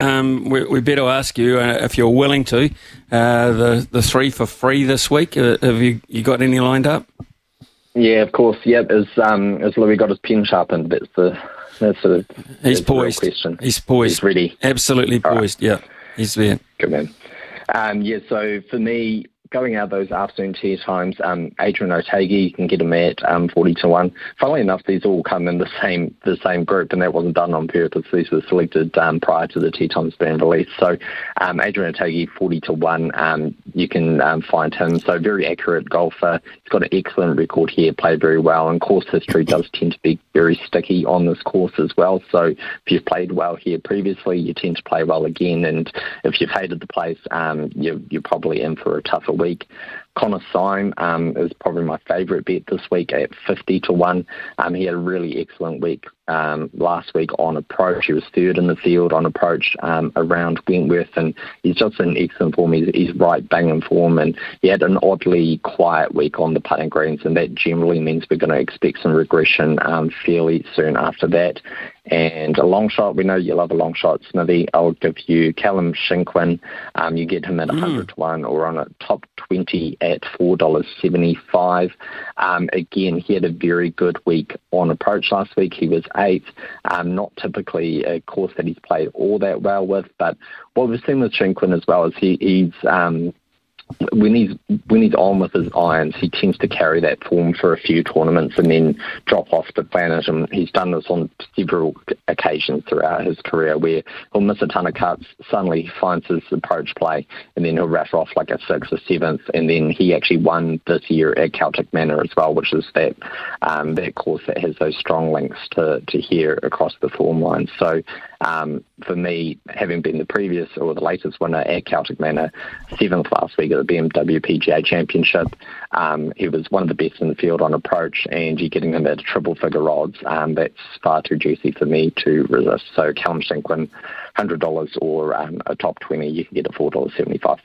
um, we, we, better ask you uh, if you're willing to uh, the the three for free this week. Uh, have you you got any lined up? Yeah, of course. Yep. As um as Louis got his pen sharpened, that's the that's the he's poised. question. He's poised. He's ready. Absolutely poised. Right. Yeah, he's there. Good man. Um, yeah. So for me, going out those afternoon tee times, um, Adrian Otaegui, you can get him at um, 40 to 1. Funnily enough, these all come in the same the same group, and that wasn't done on purpose. These were selected um, prior to the tee times being released. So um, Adrian Otaegui, 40 to 1, um, you can um, find him. So very accurate golfer. He's got an excellent record here, played very well, and course history does tend to be very sticky on this course as well. So if you've played well here previously, you tend to play well again, and if you've hated the place, you're, you're probably in for a tougher week. Connor Syme um, is probably my favourite bet this week at 50 to 1. Um, he had a really excellent week um, last week on approach. He was third in the field on approach um, around Wentworth, and he's just in excellent form. He's, he's right bang in form, and he had an oddly quiet week on the putting greens, and that generally means we're going to expect some regression um, fairly soon after that. And a long shot, we know you love a long shot, Smithy. I'll give you Callum Shinkwin. Um, you get him at 100 mm. to 1 or on a top 20 at $4.75. Um, again, he had a very good week on approach last week. He was eighth. Um, not typically a course that he's played all that well with, but what we've seen with Shinkwin as well is he, he's um, when he's when he's on with his irons, he tends to carry that form for a few tournaments and then drop off the planet. And he's done this on several occasions throughout his career, where he'll miss a ton of cuts, suddenly he finds his approach play, and then he'll rattle off like a sixth or seventh. And then he actually won this year at Celtic Manor as well, which is that um, that course that has those strong links to to here across the form line. So um, for me, having been the previous or the latest winner at Celtic Manor, seventh last week the BMW PGA Championship, um, he was one of the best in the field on approach, and you're getting him at triple figure odds. Um, that's far too juicy for me to resist. So Callum Shinkwin, $100 or um, a top 20, you can get a $4.75.